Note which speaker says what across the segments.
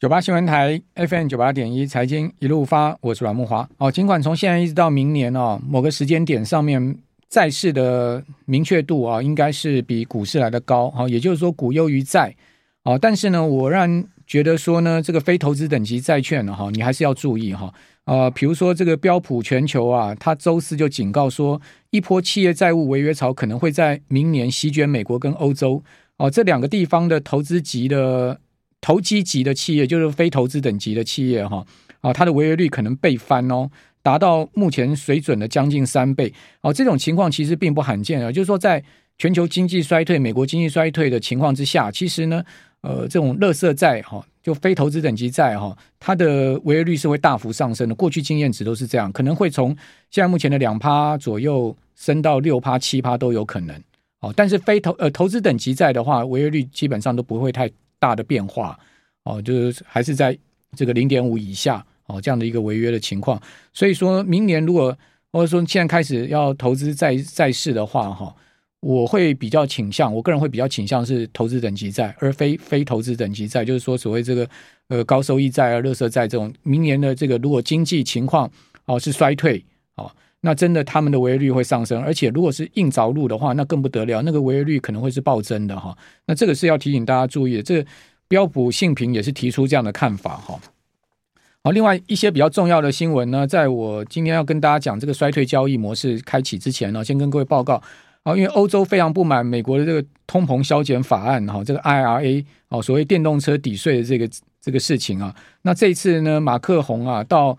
Speaker 1: 九八新闻台 FM 九八点一财经一路发，我是阮慕华。哦，尽管从现在一直到明年哦，某个时间点上面债市的明确度啊，应该是比股市来的高。好，也就是说股优于债。哦，但是呢，我让觉得说呢，这个非投资等级债券呢，哈，你还是要注意哈。呃，比如说这个标普全球啊，它周四就警告说，一波企业债务违约潮可能会在明年席卷美国跟欧洲。哦，这两个地方的投资级的。投机级的企业就是非投资等级的企业哈，啊，它的违约率可能倍翻哦，达到目前水准的将近三倍哦。这种情况其实并不罕见啊，就是说在全球经济衰退、美国经济衰退的情况之下，其实呢，呃，这种垃圾债哈，就非投资等级债哈，它的违约率是会大幅上升的。过去经验值都是这样，可能会从现在目前的两趴左右升到六趴、七趴都有可能哦。但是非投呃投资等级债的话，违约率基本上都不会太。大的变化哦，就是还是在这个零点五以下哦，这样的一个违约的情况。所以说明年如果或者说现在开始要投资债债市的话哈，我会比较倾向，我个人会比较倾向是投资等级债，而非非投资等级债。就是说所谓这个呃高收益债啊、垃圾债这种，明年的这个如果经济情况哦是衰退哦，那真的他们的违约率会上升，而且如果是硬着陆的话，那更不得了，那个违约率可能会是暴增的哈。那这个是要提醒大家注意的。这标普信评也是提出这样的看法哈。好，另外一些比较重要的新闻呢，在我今天要跟大家讲这个衰退交易模式开启之前呢，先跟各位报告啊，因为欧洲非常不满美国的这个通膨削减法案哈，这个 IRA 哦，所谓电动车抵税的这个这个事情啊，那这一次呢，马克宏啊到。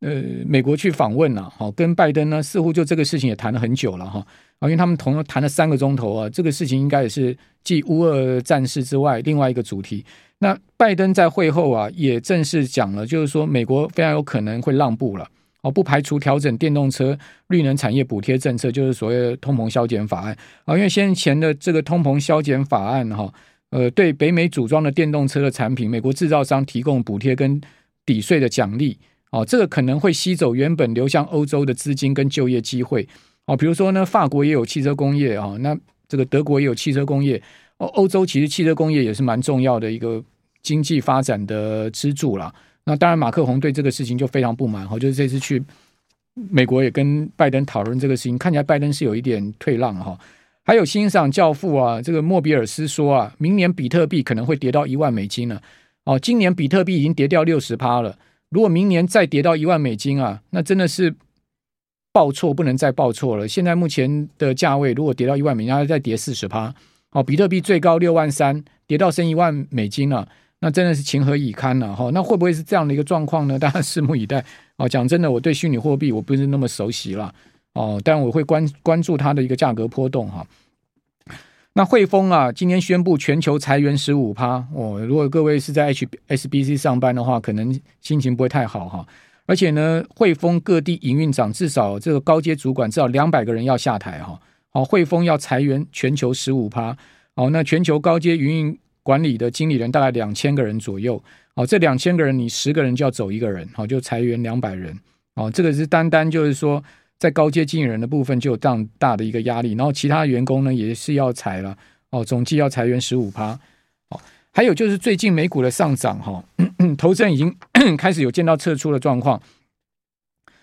Speaker 1: 呃，美国去访问了，好，跟拜登呢，似乎就这个事情也谈了很久了哈，啊，因为他们同谈了三个钟头啊，这个事情应该也是继乌俄战事之外另外一个主题。那拜登在会后啊，也正式讲了，就是说美国非常有可能会让步了，哦，不排除调整电动车绿能产业补贴政策，就是所谓的通膨削减法案啊，因为先前的这个通膨削减法案哈，呃，对北美组装的电动车的产品，美国制造商提供补贴跟抵税的奖励。哦，这个可能会吸走原本流向欧洲的资金跟就业机会。哦，比如说呢，法国也有汽车工业啊，那这个德国也有汽车工业。哦，欧洲其实汽车工业也是蛮重要的一个经济发展的支柱啦。那当然，马克宏对这个事情就非常不满。哈，就是这次去美国也跟拜登讨论这个事情，看起来拜登是有一点退让哈。还有欣赏教父啊，这个莫比尔斯说啊，明年比特币可能会跌到一万美金了。哦，今年比特币已经跌掉六十趴了。如果明年再跌到一万美金啊，那真的是报错不能再报错了。现在目前的价位，如果跌到一万美金，还要再跌四十趴。哦，比特币最高六万三，跌到升一万美金了，那真的是情何以堪了哈。那会不会是这样的一个状况呢？大家拭目以待。哦，讲真的，我对虚拟货币我不是那么熟悉了哦，但我会关关注它的一个价格波动哈。那汇丰啊，今天宣布全球裁员十五趴哦。如果各位是在 HSBC 上班的话，可能心情不会太好哈。而且呢，汇丰各地营运长至少这个高阶主管至少两百个人要下台哈。哦，汇丰要裁员全球十五趴哦。那全球高阶营运管理的经理人大概两千个人左右哦。这两千个人，你十个人就要走一个人，好，就裁员两百人哦。这个是单单就是说。在高阶经理人的部分就有这样大的一个压力，然后其他员工呢也是要裁了哦，总计要裁员十五趴哦。还有就是最近美股的上涨哈，投资人已经 开始有见到撤出的状况。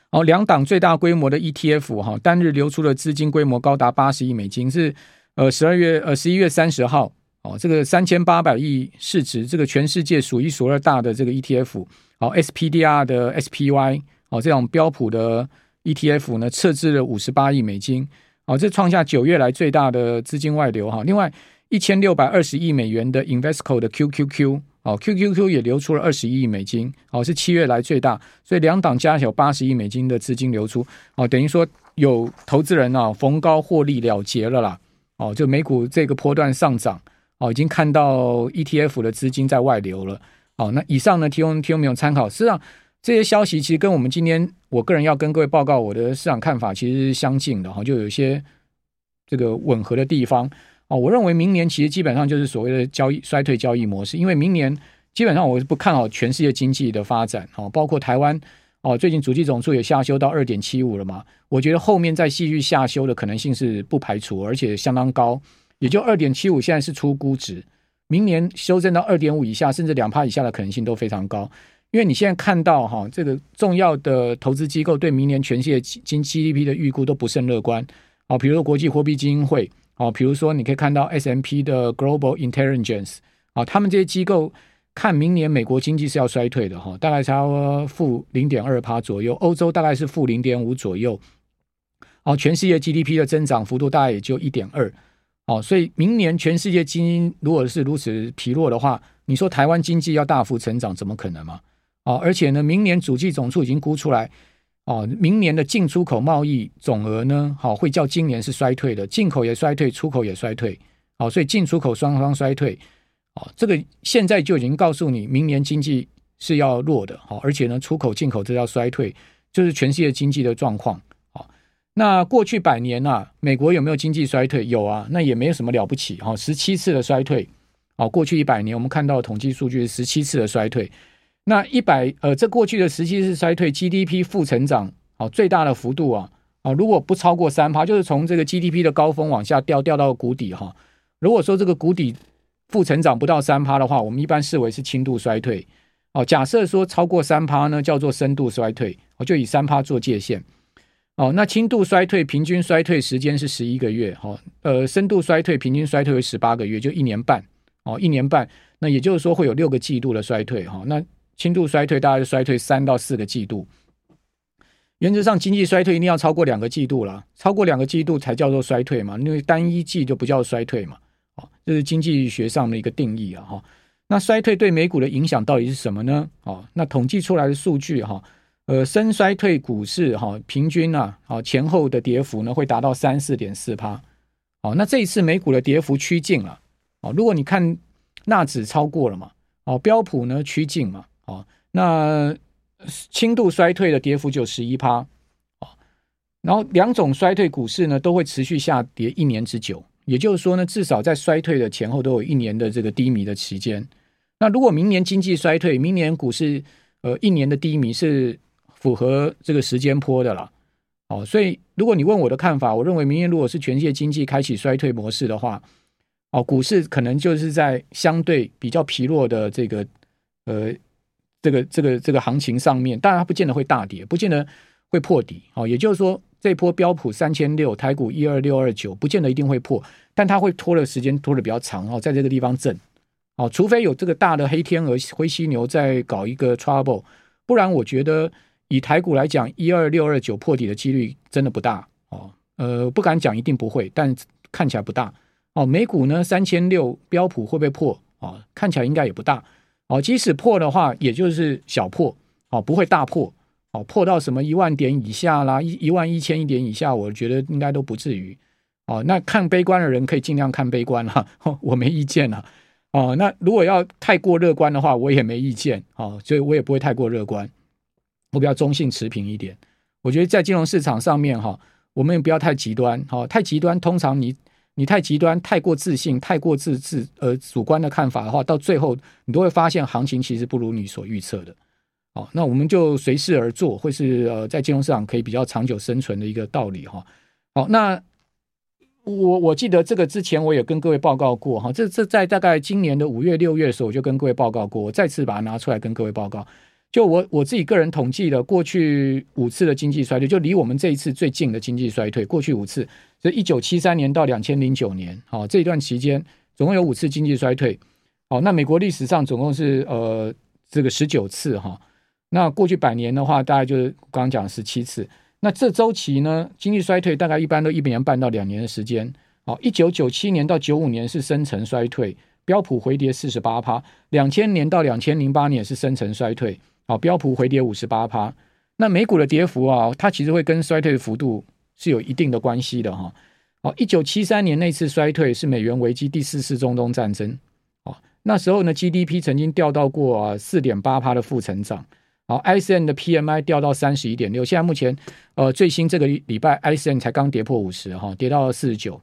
Speaker 1: 哦，两档最大规模的 ETF 哈，单日流出的资金规模高达八十亿美金，是呃十二月呃十一月三十号哦，这个三千八百亿市值，这个全世界数一数二大的这个 ETF 哦，SPDR 的 SPY 哦，这种标普的。ETF 呢，撤资了五十八亿美金，哦，这创下九月来最大的资金外流哈。另外，一千六百二十亿美元的 Investco 的 QQQ，哦，QQQ 也流出了二十亿美金，哦，是七月来最大，所以两档加起来有八十亿美金的资金流出，哦，等于说有投资人啊逢高获利了结了啦，哦，就美股这个波段上涨，哦，已经看到 ETF 的资金在外流了，哦，那以上呢提供提供没有参考，实际上。这些消息其实跟我们今天我个人要跟各位报告我的市场看法其实是相近的哈，就有一些这个吻合的地方啊。我认为明年其实基本上就是所谓的交易衰退交易模式，因为明年基本上我是不看好全世界经济的发展哦，包括台湾哦，最近主计总数也下修到二点七五了嘛，我觉得后面再继续下修的可能性是不排除，而且相当高，也就二点七五现在是初估值明年修正到二点五以下，甚至两趴以下的可能性都非常高。因为你现在看到哈，这个重要的投资机构对明年全世界经 GDP 的预估都不甚乐观。哦，比如说国际货币基金会，哦，比如说你可以看到 S M P 的 Global Intelligence，啊，他们这些机构看明年美国经济是要衰退的哈，大概差不多负零点二趴左右，欧洲大概是负零点五左右，哦，全世界 GDP 的增长幅度大概也就一点二，哦，所以明年全世界经济如果是如此疲弱的话，你说台湾经济要大幅成长，怎么可能嘛？哦，而且呢，明年主计总处已经估出来。哦，明年的进出口贸易总额呢，好会较今年是衰退的，进口也衰退，出口也衰退，好，所以进出口双方衰退，哦，这个现在就已经告诉你，明年经济是要弱的，好，而且呢，出口进口都要衰退，就是全世界经济的状况，好，那过去百年啊，美国有没有经济衰退？有啊，那也没有什么了不起，哈，十七次的衰退，哦，过去一百年我们看到统计数据是十七次的衰退。那一百呃，这过去的十七次衰退，GDP 负成长，哦，最大的幅度啊，哦，如果不超过三趴，就是从这个 GDP 的高峰往下掉，掉到谷底哈。如果说这个谷底负成长不到三趴的话，我们一般视为是轻度衰退。哦，假设说超过三趴呢，叫做深度衰退，我就以三趴做界限。哦，那轻度衰退平均衰退时间是十一个月，哈，呃，深度衰退平均衰退为十八个月，就一年半。哦，一年半，那也就是说会有六个季度的衰退，哈，那。轻度衰退大概是衰退三到四个季度，原则上经济衰退一定要超过两个季度了，超过两个季度才叫做衰退嘛，因为单一季就不叫衰退嘛，哦，这是经济学上的一个定义啊，哈。那衰退对美股的影响到底是什么呢？哦，那统计出来的数据哈，呃，深衰退股市哈，平均啊，哦，前后的跌幅呢会达到三四点四趴，哦，那这一次美股的跌幅趋近了，哦，如果你看纳指超过了嘛，哦，标普呢趋近嘛。哦，那轻度衰退的跌幅就十一趴，哦，然后两种衰退股市呢都会持续下跌一年之久，也就是说呢，至少在衰退的前后都有一年的这个低迷的期间。那如果明年经济衰退，明年股市呃一年的低迷是符合这个时间坡的了，哦，所以如果你问我的看法，我认为明年如果是全世界经济开启衰退模式的话，哦，股市可能就是在相对比较疲弱的这个呃。这个这个这个行情上面，当然它不见得会大跌，不见得会破底。哦，也就是说，这波标普三千六，台股一二六二九，不见得一定会破，但它会拖的时间拖得比较长哦，在这个地方震。哦，除非有这个大的黑天鹅、灰犀牛在搞一个 trouble，不然我觉得以台股来讲，一二六二九破底的几率真的不大。哦，呃，不敢讲一定不会，但看起来不大。哦，美股呢三千六，标普会不会破？哦，看起来应该也不大。哦，即使破的话，也就是小破，哦，不会大破，哦，破到什么一万点以下啦，一一万一千一点以下，我觉得应该都不至于。哦，那看悲观的人可以尽量看悲观哈，我没意见了。哦，那如果要太过乐观的话，我也没意见。哦，所以我也不会太过乐观，我比较中性持平一点。我觉得在金融市场上面哈，我们也不要太极端，哦，太极端，通常你。你太极端、太过自信、太过自自呃主观的看法的话，到最后你都会发现行情其实不如你所预测的。好，那我们就随势而做，会是呃在金融市场可以比较长久生存的一个道理哈。好，那我我记得这个之前我也跟各位报告过哈，这这在大概今年的五月六月的时候，我就跟各位报告过，我再次把它拿出来跟各位报告。就我我自己个人统计的过去五次的经济衰退，就离我们这一次最近的经济衰退，过去五次，所以一九七三年到两千零九年，好，这一段期间总共有五次经济衰退，好，那美国历史上总共是呃这个十九次哈，那过去百年的话，大概就是刚刚讲十七次，那这周期呢，经济衰退大概一般都一年半到两年的时间，好，一九九七年到九五年是深层衰退，标普回跌四十八趴，两千年到两千零八年是深层衰退。好，标普回跌五十八趴，那美股的跌幅啊，它其实会跟衰退的幅度是有一定的关系的哈。好，一九七三年那次衰退是美元危机第四次中东战争，哦，那时候呢 GDP 曾经掉到过四点八趴的负成长，好，ISM 的 PMI 掉到三十一点六，现在目前呃最新这个礼拜 ISM 才刚跌破五十哈，跌到了四十九。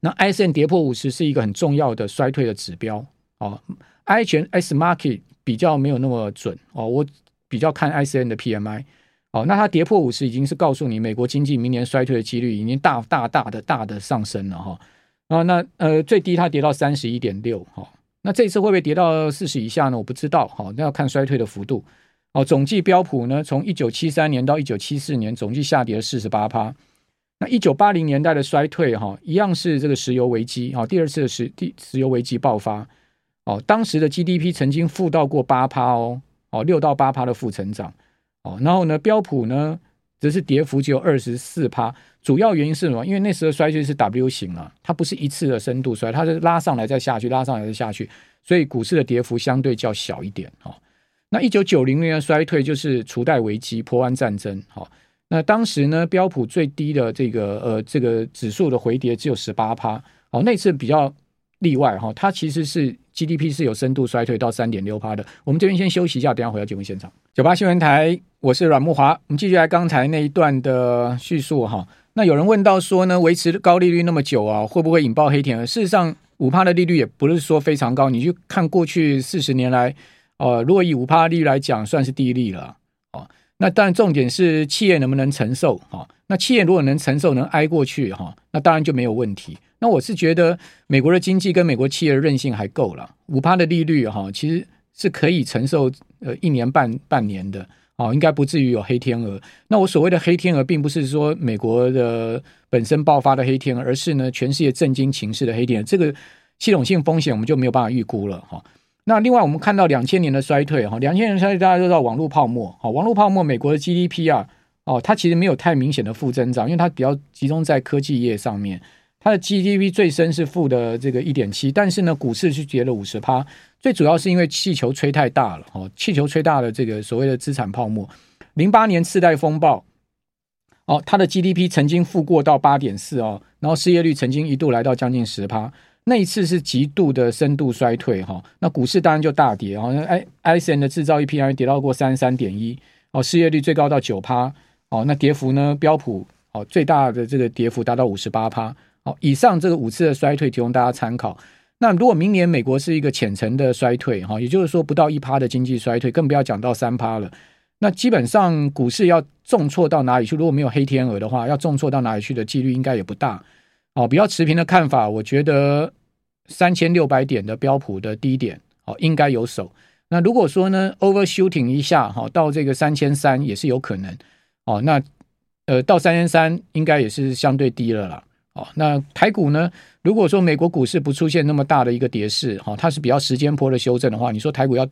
Speaker 1: 那 ISM 跌破五十是一个很重要的衰退的指标哦，IHS Markit。比较没有那么准哦，我比较看 ISM 的 PMI 哦，那它跌破五十已经是告诉你美国经济明年衰退的几率已经大大大的大的上升了哈啊，那呃最低它跌到三十一点六哈，那这次会不会跌到四十以下呢？我不知道，好，那要看衰退的幅度。哦，总计标普呢，从一九七三年到一九七四年，总计下跌了四十八趴。那一九八零年代的衰退，哈，一样是这个石油危机，哈，第二次的石第石油危机爆发，哦，当时的 GDP 曾经负到过八趴哦，哦，六到八趴的负成长，哦，然后呢，标普呢，则是跌幅只有二十四趴，主要原因是什么？因为那时候衰退是 W 型啊，它不是一次的深度衰，它是拉上来再下去，拉上来再下去，所以股市的跌幅相对较小一点，哈。那一九九零年的衰退就是储贷危机、波湾战争，哈。那当时呢，标普最低的这个呃这个指数的回跌只有十八趴，哦，那次比较例外哈，它其实是 GDP 是有深度衰退到三点六趴的。我们这边先休息一下，等下回到节目现场。九八新闻台，我是阮慕华，我们继续来刚才那一段的叙述哈。那有人问到说呢，维持高利率那么久啊，会不会引爆黑天鹅？事实上，五趴的利率也不是说非常高，你去看过去四十年来，呃，如果以五趴利率来讲，算是低利了哦。那当然，重点是企业能不能承受哈？那企业如果能承受，能挨过去哈，那当然就没有问题。那我是觉得，美国的经济跟美国企业的韧性还够了，五趴的利率哈，其实是可以承受呃一年半半年的哦，应该不至于有黑天鹅。那我所谓的黑天鹅，并不是说美国的本身爆发的黑天鹅，而是呢全世界震惊情势的黑天鹅。这个系统性风险，我们就没有办法预估了哈。那另外，我们看到两千年的衰退哈，两千年衰退大家都知道网络泡沫，好，网络泡沫，美国的 GDP 啊，哦，它其实没有太明显的负增长，因为它比较集中在科技业上面，它的 GDP 最深是负的这个一点七，但是呢，股市是跌了五十趴，最主要是因为气球吹太大了，哦，气球吹大了这个所谓的资产泡沫，零八年次贷风暴，哦，它的 GDP 曾经负过到八点四哦，然后失业率曾经一度来到将近十趴。那一次是极度的深度衰退哈，那股市当然就大跌哈。I ISM 的制造业 PMI 跌到过三十三点一哦，失业率最高到九趴哦，那跌幅呢？标普哦最大的这个跌幅达到五十八趴哦。以上这个五次的衰退提供大家参考。那如果明年美国是一个浅层的衰退哈，也就是说不到一趴的经济衰退，更不要讲到三趴了。那基本上股市要重挫到哪里去？如果没有黑天鹅的话，要重挫到哪里去的几率应该也不大哦。比较持平的看法，我觉得。三千六百点的标普的低点，哦，应该有守。那如果说呢，overshooting 一下，哈，到这个三千三也是有可能。哦，那呃，到三千三应该也是相对低了啦。哦，那台股呢，如果说美国股市不出现那么大的一个跌势，哈，它是比较时间波的修正的话，你说台股要，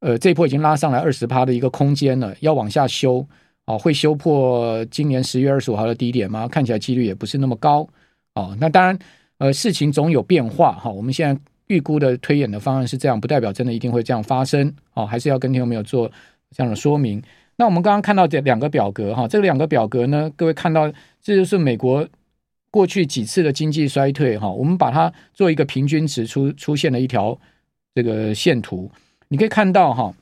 Speaker 1: 呃，这一波已经拉上来二十趴的一个空间了，要往下修，哦，会修破今年十月二十五号的低点吗？看起来几率也不是那么高。哦，那当然。呃，事情总有变化哈。我们现在预估的推演的方案是这样，不代表真的一定会这样发生哦。还是要跟听众朋友做这样的说明。那我们刚刚看到这两个表格哈，这两个表格呢，各位看到这就是美国过去几次的经济衰退哈。我们把它做一个平均值出出现了一条这个线图，你可以看到哈。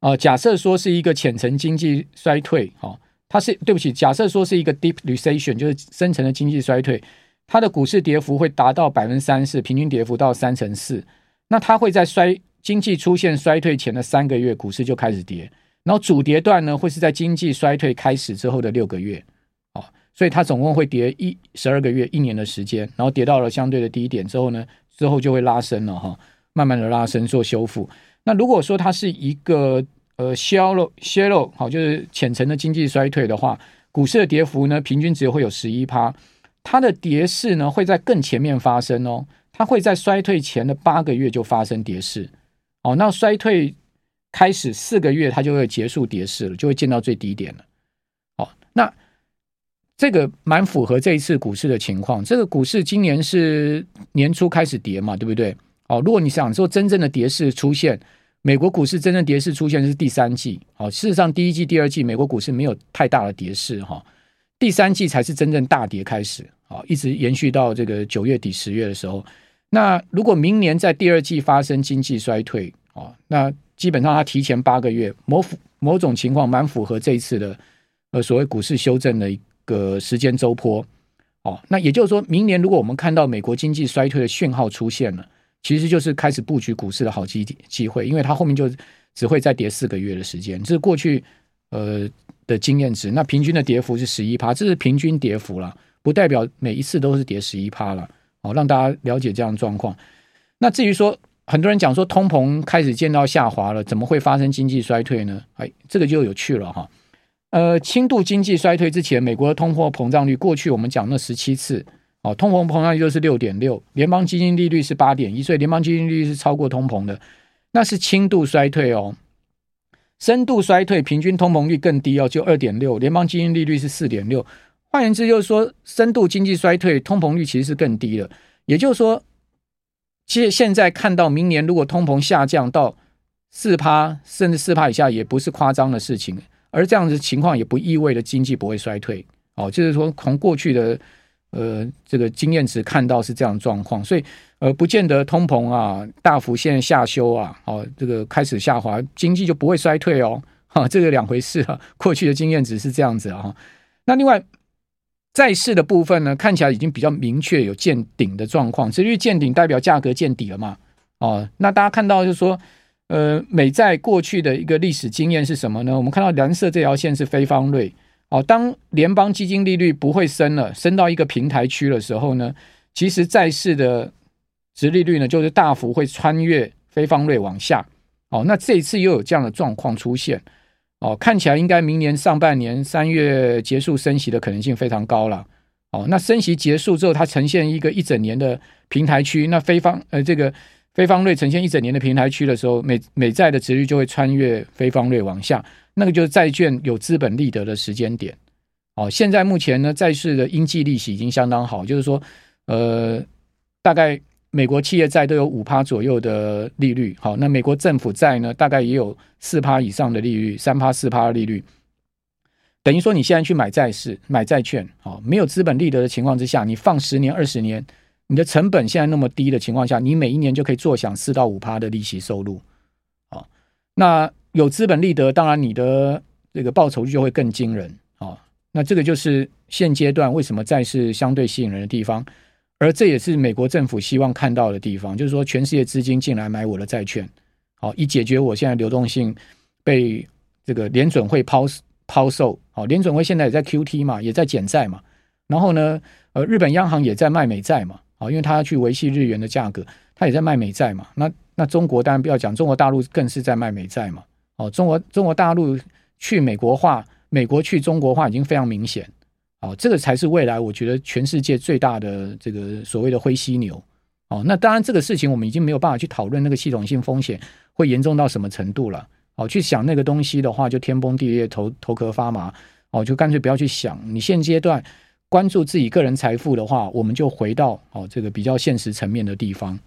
Speaker 1: 呃，假设说是一个浅层经济衰退哈，它是对不起，假设说是一个 deep recession，就是深层的经济衰退。它的股市跌幅会达到百分之三四，平均跌幅到三成四。那它会在衰经济出现衰退前的三个月，股市就开始跌。然后主跌段呢，会是在经济衰退开始之后的六个月。所以它总共会跌一十二个月，一年的时间。然后跌到了相对的低点之后呢，之后就会拉升了哈，慢慢的拉升做修复。那如果说它是一个呃 shallow shallow 好，就是浅层的经济衰退的话，股市的跌幅呢，平均值会有十一趴。它的跌势呢，会在更前面发生哦，它会在衰退前的八个月就发生跌势哦。那衰退开始四个月，它就会结束跌势了，就会见到最低点了。哦，那这个蛮符合这一次股市的情况。这个股市今年是年初开始跌嘛，对不对？哦，如果你想说真正的跌势出现，美国股市真正跌势出现是第三季。哦，事实上第一季、第二季美国股市没有太大的跌势哈。第三季才是真正大跌开始啊，一直延续到这个九月底十月的时候。那如果明年在第二季发生经济衰退啊，那基本上它提前八个月，某某种情况蛮符合这一次的呃所谓股市修正的一个时间周波哦。那也就是说明年如果我们看到美国经济衰退的讯号出现了，其实就是开始布局股市的好机机会，因为它后面就只会再跌四个月的时间。这是过去呃。的经验值，那平均的跌幅是十一趴，这是平均跌幅了，不代表每一次都是跌十一趴了。好，让大家了解这样的状况。那至于说很多人讲说通膨开始见到下滑了，怎么会发生经济衰退呢？哎，这个就有趣了哈。呃，轻度经济衰退之前，美国的通货膨胀率过去我们讲那十七次，哦，通货膨胀率就是六点六，联邦基金利率是八点一，所以联邦基金利率是超过通膨的，那是轻度衰退哦。深度衰退，平均通膨率更低哦，就二点六，联邦基金利率是四点六。换言之，就是说深度经济衰退，通膨率其实是更低的。也就是说，现现在看到明年如果通膨下降到四趴，甚至四趴以下，也不是夸张的事情。而这样子情况也不意味着经济不会衰退哦，就是说从过去的呃这个经验值看到是这样状况，所以呃不见得通膨啊大幅现在下修啊，哦这个开始下滑，经济就不会衰退哦，哈 这个两回事啊，过去的经验值是这样子啊。那另外债市的部分呢，看起来已经比较明确有见顶的状况，至于见顶代表价格见底了嘛？哦，那大家看到就是说。呃，美债过去的一个历史经验是什么呢？我们看到蓝色这条线是非方瑞。哦，当联邦基金利率不会升了，升到一个平台区的时候呢，其实债市的殖利率呢，就是大幅会穿越非方瑞往下。哦，那这一次又有这样的状况出现。哦，看起来应该明年上半年三月结束升息的可能性非常高了。哦，那升息结束之后，它呈现一个一整年的平台区，那非方呃这个。非方瑞呈现一整年的平台区的时候，美美债的殖率就会穿越非方瑞往下，那个就是债券有资本利得的时间点。哦，现在目前呢，债市的应计利息已经相当好，就是说，呃，大概美国企业债都有五趴左右的利率。好，那美国政府债呢，大概也有四趴以上的利率，三趴四趴的利率。等于说，你现在去买债市、买债券，哦，没有资本利得的情况之下，你放十年、二十年。你的成本现在那么低的情况下，你每一年就可以坐享四到五趴的利息收入，啊，那有资本利得，当然你的这个报酬率就会更惊人。啊。那这个就是现阶段为什么债市相对吸引人的地方，而这也是美国政府希望看到的地方，就是说全世界资金进来买我的债券，好，以解决我现在流动性被这个联准会抛抛售，好，联准会现在也在 QT 嘛，也在减债嘛，然后呢，呃，日本央行也在卖美债嘛。啊，因为他要去维系日元的价格，他也在卖美债嘛。那那中国当然不要讲，中国大陆更是在卖美债嘛。哦，中国中国大陆去美国化，美国去中国化已经非常明显。哦，这个才是未来我觉得全世界最大的这个所谓的灰犀牛。哦，那当然这个事情我们已经没有办法去讨论那个系统性风险会严重到什么程度了。哦，去想那个东西的话，就天崩地裂、头头壳发麻。哦，就干脆不要去想。你现阶段。关注自己个人财富的话，我们就回到哦这个比较现实层面的地方。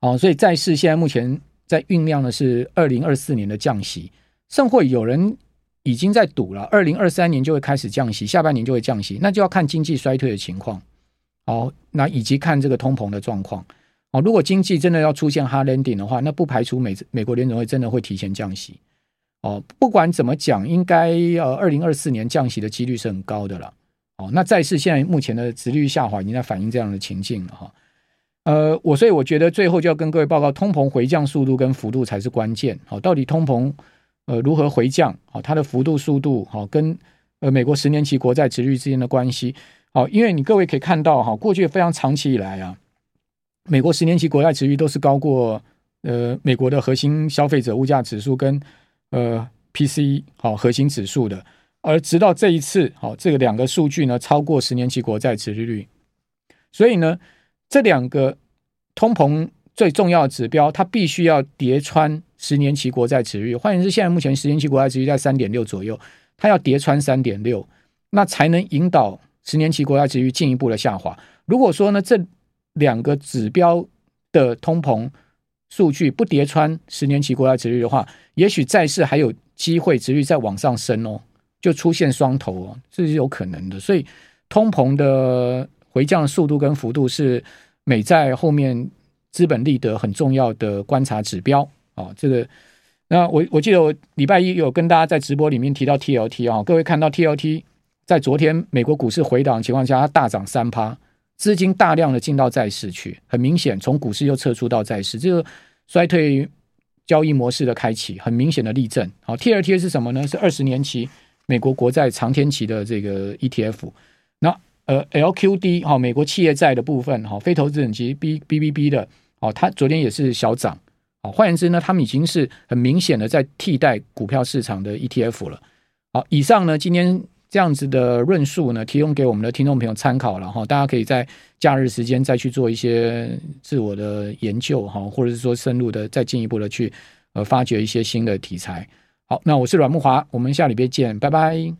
Speaker 1: 哦，所以债市现在目前在酝酿的是二零二四年的降息，甚或有人已经在赌了，二零二三年就会开始降息，下半年就会降息，那就要看经济衰退的情况。哦，那以及看这个通膨的状况。哦，如果经济真的要出现 hard landing 的话，那不排除美美国联准会真的会提前降息。哦，不管怎么讲，应该呃二零二四年降息的几率是很高的了。哦，那债市现在目前的殖率下滑已经在反映这样的情境了哈。呃，我所以我觉得最后就要跟各位报告，通膨回降速度跟幅度才是关键。好，到底通膨呃如何回降？好，它的幅度速度好跟呃美国十年期国债殖率之间的关系。好，因为你各位可以看到哈，过去非常长期以来啊，美国十年期国债殖率都是高过呃美国的核心消费者物价指数跟呃 PCE 好核心指数的。而直到这一次，好，这个两个数据呢超过十年期国债殖利率，所以呢，这两个通膨最重要的指标，它必须要跌穿十年期国债殖利率。换言之，现在目前十年期国债殖利率在三点六左右，它要跌穿三点六，那才能引导十年期国债殖利率进一步的下滑。如果说呢，这两个指标的通膨数据不跌穿十年期国债殖利率的话，也许债市还有机会殖利率再往上升哦。就出现双头哦，这是有可能的。所以通膨的回降速度跟幅度是美债后面资本利得很重要的观察指标哦。这个，那我我记得我礼拜一有跟大家在直播里面提到 TLT 啊，各位看到 TLT 在昨天美国股市回档的情况下，它大涨三趴，资金大量的进到债市去，很明显从股市又撤出到债市，这个衰退交易模式的开启，很明显的例证。好，TLT 是什么呢？是二十年期。美国国债长天期的这个 ETF，那呃 LQD 哈，美国企业债的部分哈，非投资等级 B BBB 的哦，它昨天也是小涨。好，换言之呢，他们已经是很明显的在替代股票市场的 ETF 了。好，以上呢，今天这样子的论述呢，提供给我们的听众朋友参考了哈。大家可以在假日时间再去做一些自我的研究哈，或者是说深入的再进一步的去呃发掘一些新的题材。好，那我是阮慕华，我们下礼拜见，拜拜。